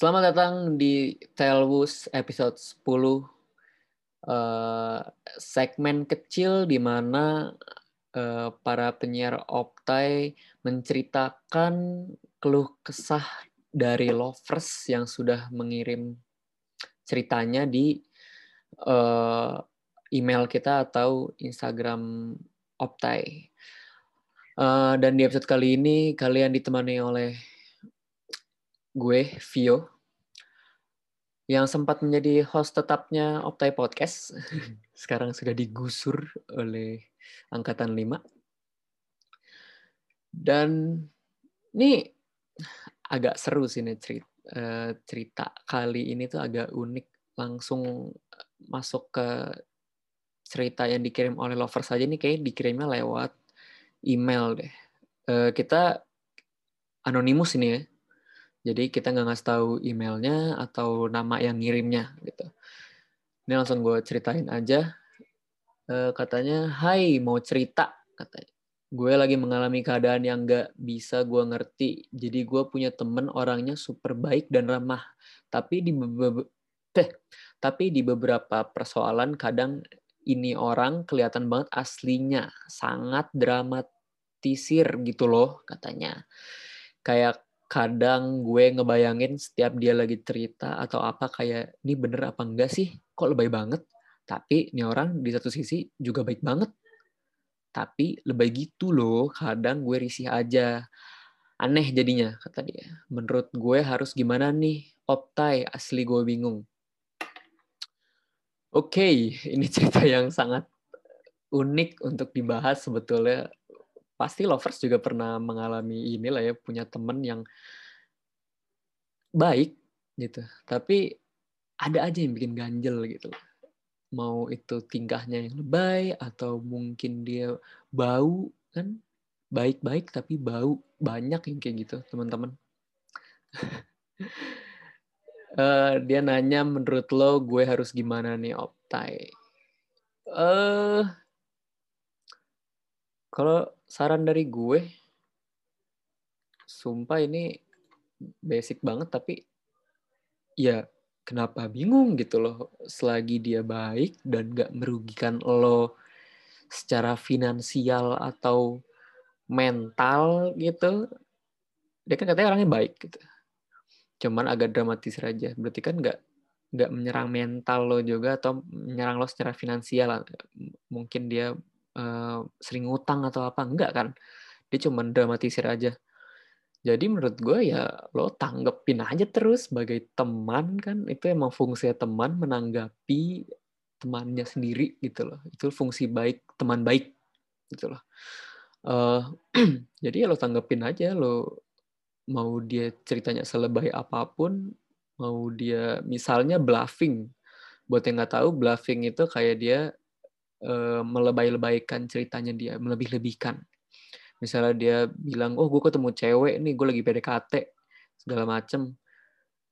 Selamat datang di Telwus episode 10 uh, segmen kecil di mana uh, para penyiar Optai menceritakan keluh kesah dari lovers yang sudah mengirim ceritanya di uh, email kita atau Instagram Optai. Uh, dan di episode kali ini kalian ditemani oleh gue, Vio, yang sempat menjadi host tetapnya Optai Podcast. Sekarang sudah digusur oleh Angkatan 5. Dan ini agak seru sih nih cerita, eh, cerita kali ini tuh agak unik. Langsung masuk ke cerita yang dikirim oleh lover saja ini kayak dikirimnya lewat email deh. Eh, kita anonimus ini ya. Jadi kita nggak ngasih tahu emailnya atau nama yang ngirimnya gitu. Ini langsung gue ceritain aja. E, katanya, Hai mau cerita katanya. Gue lagi mengalami keadaan yang nggak bisa gue ngerti. Jadi gue punya temen orangnya super baik dan ramah. Tapi di eh, tapi di beberapa persoalan kadang ini orang kelihatan banget aslinya sangat dramatisir gitu loh katanya. Kayak kadang gue ngebayangin setiap dia lagi cerita atau apa kayak ini bener apa enggak sih? Kok lebay banget? Tapi ini orang di satu sisi juga baik banget. Tapi lebay gitu loh kadang gue risih aja. Aneh jadinya kata dia. Menurut gue harus gimana nih? Optai asli gue bingung. Oke okay, ini cerita yang sangat unik untuk dibahas sebetulnya pasti lovers juga pernah mengalami inilah ya punya temen yang baik gitu. Tapi ada aja yang bikin ganjel gitu. Mau itu tingkahnya yang lebay atau mungkin dia bau kan? Baik-baik tapi bau banyak yang kayak gitu teman-teman. Uh, dia nanya menurut lo gue harus gimana nih optai? Uh, kalau saran dari gue, sumpah ini basic banget tapi ya kenapa bingung gitu loh selagi dia baik dan gak merugikan lo secara finansial atau mental gitu dia kan katanya orangnya baik gitu. Cuman agak dramatis aja berarti kan nggak nggak menyerang mental lo juga atau menyerang lo secara finansial. Mungkin dia uh, sering ngutang atau apa enggak kan? Dia cuma dramatisir aja. Jadi menurut gue ya lo tanggepin aja terus sebagai teman kan. Itu emang fungsi teman menanggapi temannya sendiri gitu loh. Itu fungsi baik teman baik gitu loh. Uh, jadi ya lo tanggepin aja lo mau dia ceritanya selebay apa pun mau dia misalnya bluffing. Buat yang nggak tahu bluffing itu kayak dia melebay-lebaykan ceritanya dia, melebih-lebihkan. Misalnya dia bilang, oh gue ketemu cewek nih, gue lagi PDKT, segala macem.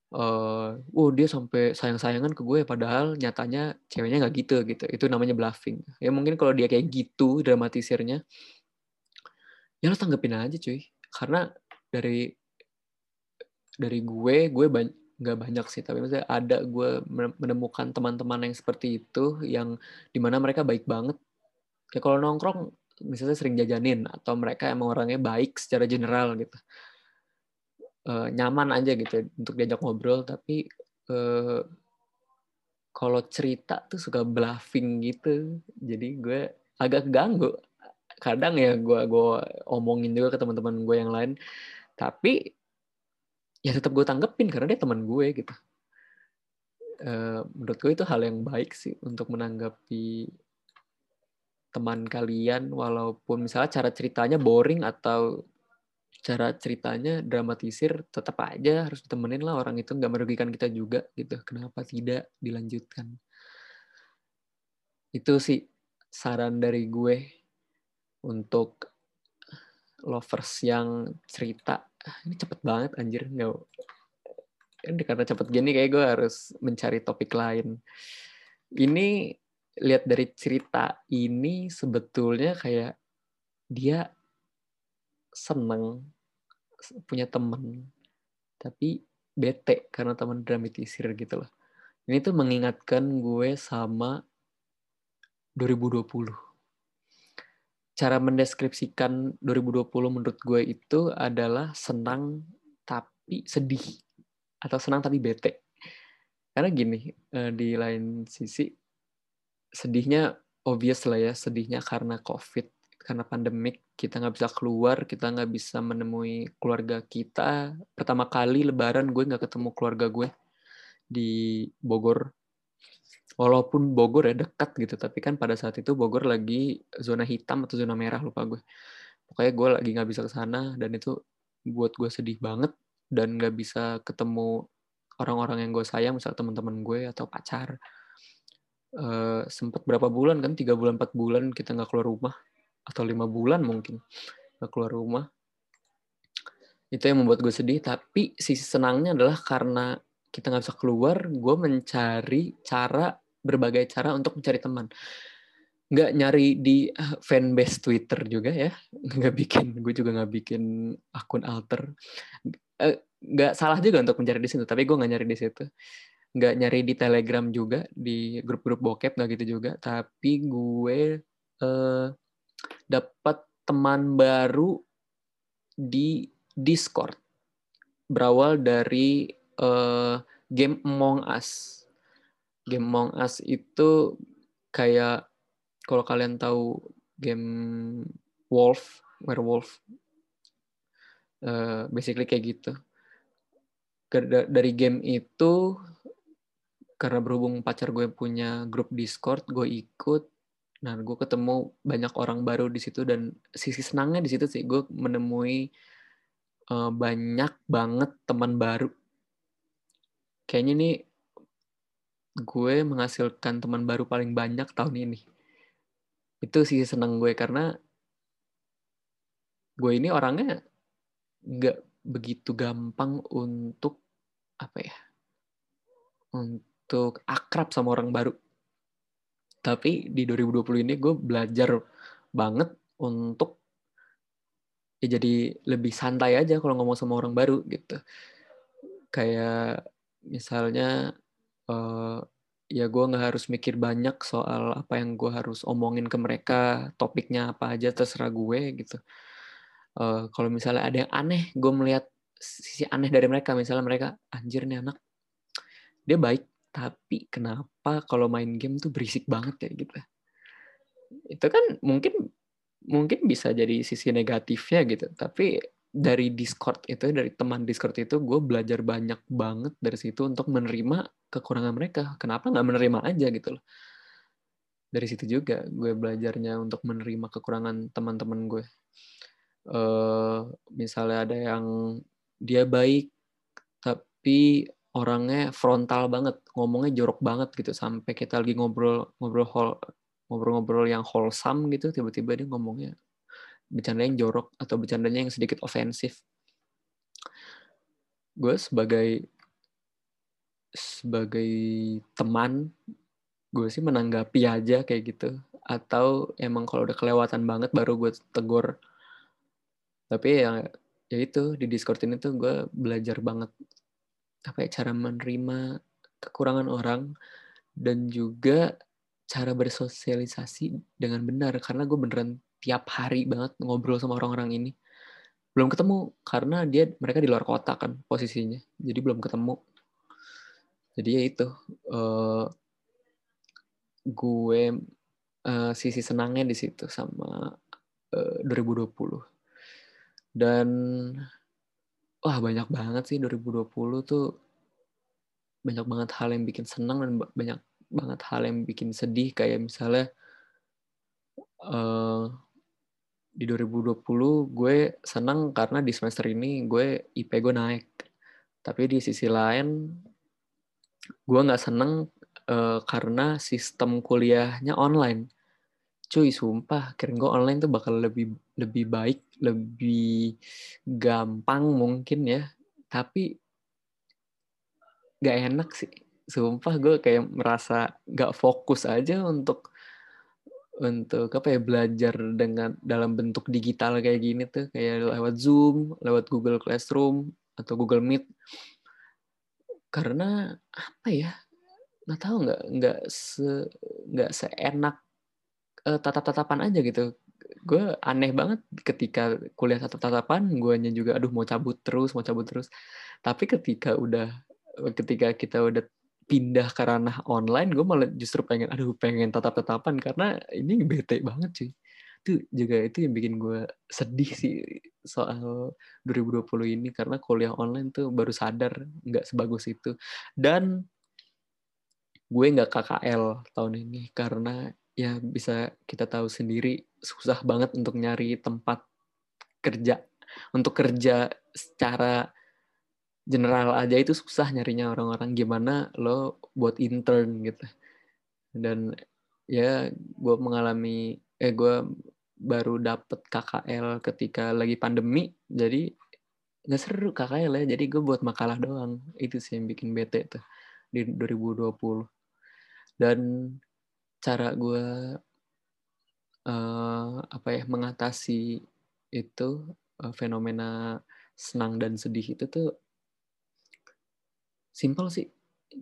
Uh, oh dia sampai sayang-sayangan ke gue, padahal nyatanya ceweknya nggak gitu gitu. Itu namanya bluffing. Ya mungkin kalau dia kayak gitu dramatisirnya, ya lo tanggepin aja cuy. Karena dari dari gue, gue nggak banyak sih tapi maksudnya ada gue menemukan teman-teman yang seperti itu yang di mana mereka baik banget. Kayak kalau nongkrong misalnya sering jajanin atau mereka emang orangnya baik secara general gitu. E, nyaman aja gitu untuk diajak ngobrol tapi e, kalau cerita tuh suka bluffing gitu. Jadi gue agak ganggu kadang ya gue gue omongin juga ke teman-teman gue yang lain. Tapi ya tetap gue tanggepin karena dia teman gue gitu. Uh, menurut gue itu hal yang baik sih untuk menanggapi teman kalian walaupun misalnya cara ceritanya boring atau cara ceritanya dramatisir tetap aja harus ditemenin lah. Orang itu nggak merugikan kita juga gitu. Kenapa tidak dilanjutkan? Itu sih saran dari gue untuk lovers yang cerita ini cepet banget anjir nggak ini karena cepet gini kayak gue harus mencari topik lain ini lihat dari cerita ini sebetulnya kayak dia seneng punya temen tapi bete karena teman dramatisir gitu loh. Ini tuh mengingatkan gue sama 2020. Cara mendeskripsikan 2020 menurut gue itu adalah senang tapi sedih atau senang tapi bete. Karena gini, eh, di lain sisi sedihnya obvious lah ya, sedihnya karena COVID, karena pandemik, kita nggak bisa keluar, kita nggak bisa menemui keluarga kita. Pertama kali Lebaran gue nggak ketemu keluarga gue di Bogor. Walaupun Bogor ya dekat gitu, tapi kan pada saat itu Bogor lagi zona hitam atau zona merah lupa gue. Pokoknya gue lagi nggak bisa ke sana dan itu buat gue sedih banget dan nggak bisa ketemu orang-orang yang gue sayang, misal teman-teman gue atau pacar uh, sempet berapa bulan kan tiga bulan empat bulan kita nggak keluar rumah atau lima bulan mungkin nggak keluar rumah itu yang membuat gue sedih tapi sisi senangnya adalah karena kita nggak bisa keluar gue mencari cara berbagai cara untuk mencari teman. Nggak nyari di eh, fanbase Twitter juga ya. Nggak bikin gue juga nggak bikin akun alter. Eh, nggak salah juga untuk mencari di situ tapi gue nggak nyari di situ. Nggak nyari di Telegram juga di grup-grup bokep nggak gitu juga. Tapi gue uh, dapat teman baru di Discord. Berawal dari uh, game Among Us game Among Us itu kayak kalau kalian tahu game Wolf Werewolf uh, basically kayak gitu dari game itu karena berhubung pacar gue punya grup Discord, gue ikut. Nah, gue ketemu banyak orang baru di situ dan sisi senangnya di situ sih gue menemui uh, banyak banget teman baru. Kayaknya nih gue menghasilkan teman baru paling banyak tahun ini. Itu sisi senang gue karena gue ini orangnya nggak begitu gampang untuk apa ya untuk untuk akrab sama orang baru. Tapi di 2020 ini gue belajar banget untuk ya jadi lebih santai aja kalau ngomong sama orang baru gitu. Kayak misalnya uh, ya gue nggak harus mikir banyak soal apa yang gue harus omongin ke mereka, topiknya apa aja terserah gue gitu. Uh, kalau misalnya ada yang aneh, gue melihat sisi aneh dari mereka, misalnya mereka anjir nih anak, dia baik, tapi kenapa kalau main game tuh berisik banget ya gitu. Itu kan mungkin mungkin bisa jadi sisi negatifnya gitu. Tapi dari Discord itu dari teman Discord itu gue belajar banyak banget dari situ untuk menerima kekurangan mereka. Kenapa nggak menerima aja gitu loh? Dari situ juga gue belajarnya untuk menerima kekurangan teman-teman gue. Uh, misalnya ada yang dia baik tapi orangnya frontal banget, ngomongnya jorok banget gitu. Sampai kita lagi ngobrol ngobrol ngobrol-ngobrol yang wholesome gitu tiba-tiba dia ngomongnya bercanda yang jorok atau bercandanya yang sedikit ofensif. Gue sebagai sebagai teman gue sih menanggapi aja kayak gitu. Atau emang kalau udah kelewatan banget baru gue tegur. Tapi ya ya itu di Discord ini tuh gue belajar banget apa ya cara menerima kekurangan orang dan juga cara bersosialisasi dengan benar. Karena gue beneran tiap hari banget ngobrol sama orang-orang ini. Belum ketemu karena dia mereka di luar kota kan posisinya. Jadi belum ketemu. Jadi ya itu uh, gue uh, sisi senangnya di situ sama uh, 2020 dan wah banyak banget sih 2020 tuh. Banyak banget hal yang bikin senang dan banyak banget hal yang bikin sedih. Kayak misalnya di 2020 gue senang karena di semester ini gue IP gue naik. Tapi di sisi lain gue nggak seneng uh, karena sistem kuliahnya online. Cuy sumpah kira gue online tuh bakal lebih lebih baik lebih gampang mungkin ya. Tapi gak enak sih. Sumpah gue kayak merasa gak fokus aja untuk untuk apa ya belajar dengan dalam bentuk digital kayak gini tuh kayak lewat Zoom, lewat Google Classroom atau Google Meet. karena apa ya nggak tahu nggak nggak se nggak seenak uh, tatap-tatapan aja gitu gue aneh banget ketika kuliah tatap-tatapan guanya juga aduh mau cabut terus mau cabut terus tapi ketika udah ketika kita udah pindah ke ranah online gue malah justru pengen aduh pengen tatap-tatapan karena ini bete banget sih itu juga itu yang bikin gue sedih sih soal 2020 ini karena kuliah online tuh baru sadar nggak sebagus itu. Dan gue nggak KKL tahun ini karena ya bisa kita tahu sendiri susah banget untuk nyari tempat kerja. Untuk kerja secara general aja itu susah nyarinya orang-orang. Gimana lo buat intern gitu. Dan ya gue mengalami eh gue baru dapet KKL ketika lagi pandemi. Jadi nggak seru KKL ya. Jadi gue buat makalah doang. Itu sih yang bikin bete tuh di 2020 dan cara gue uh, apa ya mengatasi itu uh, fenomena senang dan sedih itu tuh simpel sih.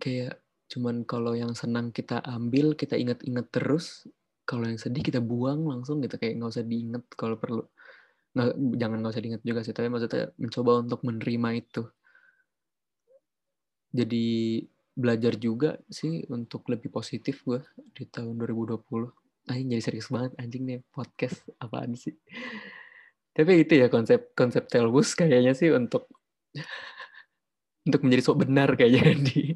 Kayak cuman kalau yang senang kita ambil kita ingat-ingat terus. Kalau yang sedih kita buang langsung gitu. Kayak nggak usah diingat kalau perlu. Nggak jangan nggak usah diingat juga sih. Tapi maksudnya mencoba untuk menerima itu. Jadi belajar juga sih untuk lebih positif gue di tahun 2020. Anjing jadi serius banget anjing nih podcast. Apaan sih. Tapi itu ya konsep konsep Telbus kayaknya sih untuk untuk menjadi sok benar kayaknya di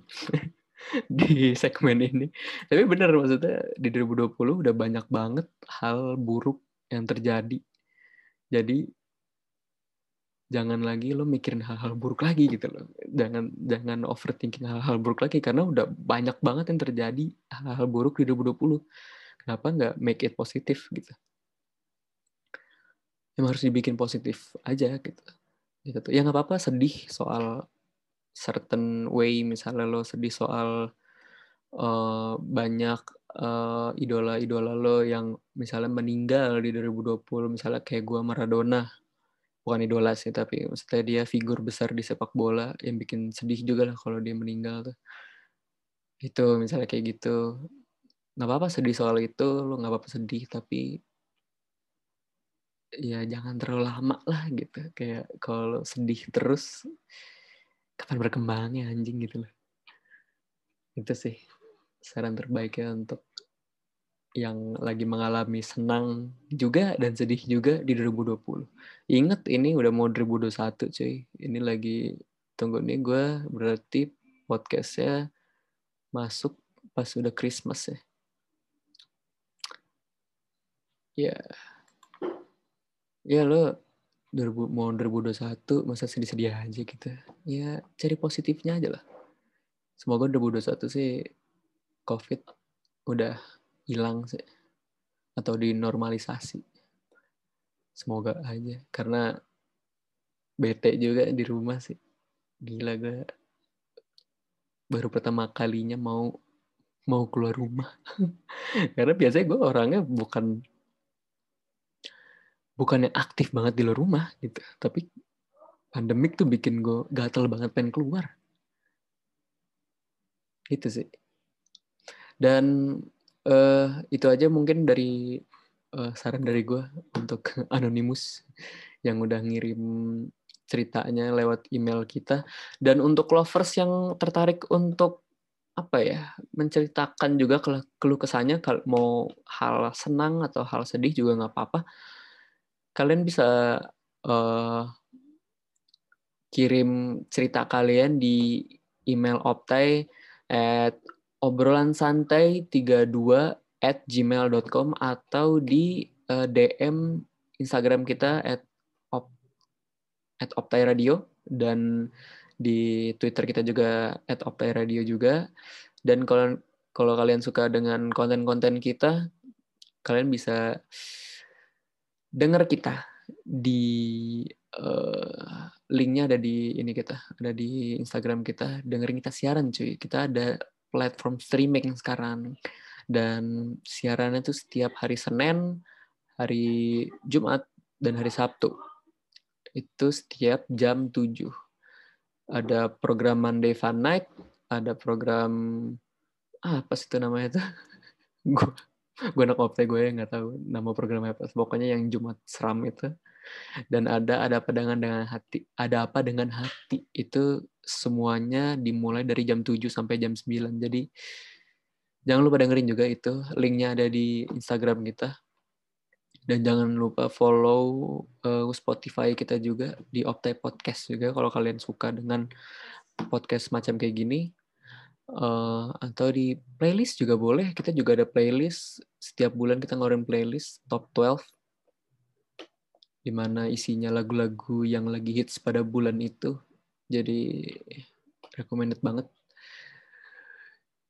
di segmen ini. Tapi benar maksudnya di 2020 udah banyak banget hal buruk yang terjadi. Jadi jangan lagi lo mikirin hal-hal buruk lagi gitu loh. Jangan jangan overthinking hal-hal buruk lagi karena udah banyak banget yang terjadi hal-hal buruk di 2020. Kenapa nggak make it positif gitu? Yang harus dibikin positif aja gitu. Gitu tuh. Ya nggak apa-apa sedih soal certain way misalnya lo sedih soal uh, banyak uh, idola-idola lo yang misalnya meninggal di 2020 misalnya kayak gua Maradona. Bukan idola sih tapi maksudnya dia figur besar di sepak bola yang bikin sedih juga lah kalau dia meninggal tuh. Itu misalnya kayak gitu. Nggak apa-apa sedih soal itu lo nggak apa-apa sedih tapi ya jangan terlalu lama lah gitu. Kayak kalau sedih terus kapan berkembangnya anjing gitu loh itu sih saran terbaiknya untuk yang lagi mengalami senang juga dan sedih juga di 2020. Ingat ini udah mau 2021 cuy. Ini lagi tunggu nih gue berarti podcastnya masuk pas udah Christmas ya. Ya. Ya lo 2000, mau 2021 masa sedih-sedih aja gitu. Ya cari positifnya aja lah. Semoga 2021 sih COVID udah hilang sih atau dinormalisasi semoga aja karena bete juga di rumah sih gila gue baru pertama kalinya mau mau keluar rumah karena biasanya gue orangnya bukan bukannya aktif banget di luar rumah gitu. Tapi pandemik tuh bikin gue gatel banget pengen keluar. Itu sih. Dan uh, itu aja mungkin dari uh, saran dari gue untuk anonimus yang udah ngirim ceritanya lewat email kita. Dan untuk lovers yang tertarik untuk apa ya menceritakan juga keluh kesahnya kalau mau hal senang atau hal sedih juga nggak apa-apa kalian bisa uh, kirim cerita kalian di email optai at obrolan santai 32 at gmail.com atau di uh, eh, DM Instagram kita at, op, at Optai Radio dan di Twitter kita juga at Optai Radio juga. Dan kalau kalau kalian suka dengan konten-konten kita, kalian bisa dengar kita di uh, linknya ada di ini kita ada di Instagram kita dengerin kita siaran cuy kita ada platform streaming sekarang dan siarannya itu setiap hari Senin, hari Jumat dan hari Sabtu. Itu setiap jam 7. Ada program Monday Fun Night ada program ah, apa sih itu namanya tuh gue gue anak opte gue ya nggak tahu nama program apa. Pokoknya yang Jumat seram itu. Dan ada ada apa dengan dengan hati ada apa dengan hati itu semuanya dimulai dari jam 7 sampai jam 9 jadi jangan lupa dengerin juga itu. Linknya ada di Instagram kita. Dan jangan lupa follow uh, Spotify kita juga di Optai Podcast juga kalau kalian suka dengan podcast macam kayak gini uh, atau di playlist juga boleh. Kita juga ada playlist. Setiap bulan kita ngeluarin playlist top 12 di mana isinya lagu-lagu yang lagi hits pada bulan itu. Jadi recommended banget.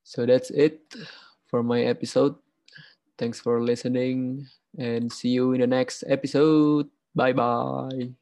So that's it for my episode. Thanks for listening and see you in the next episode. Bye bye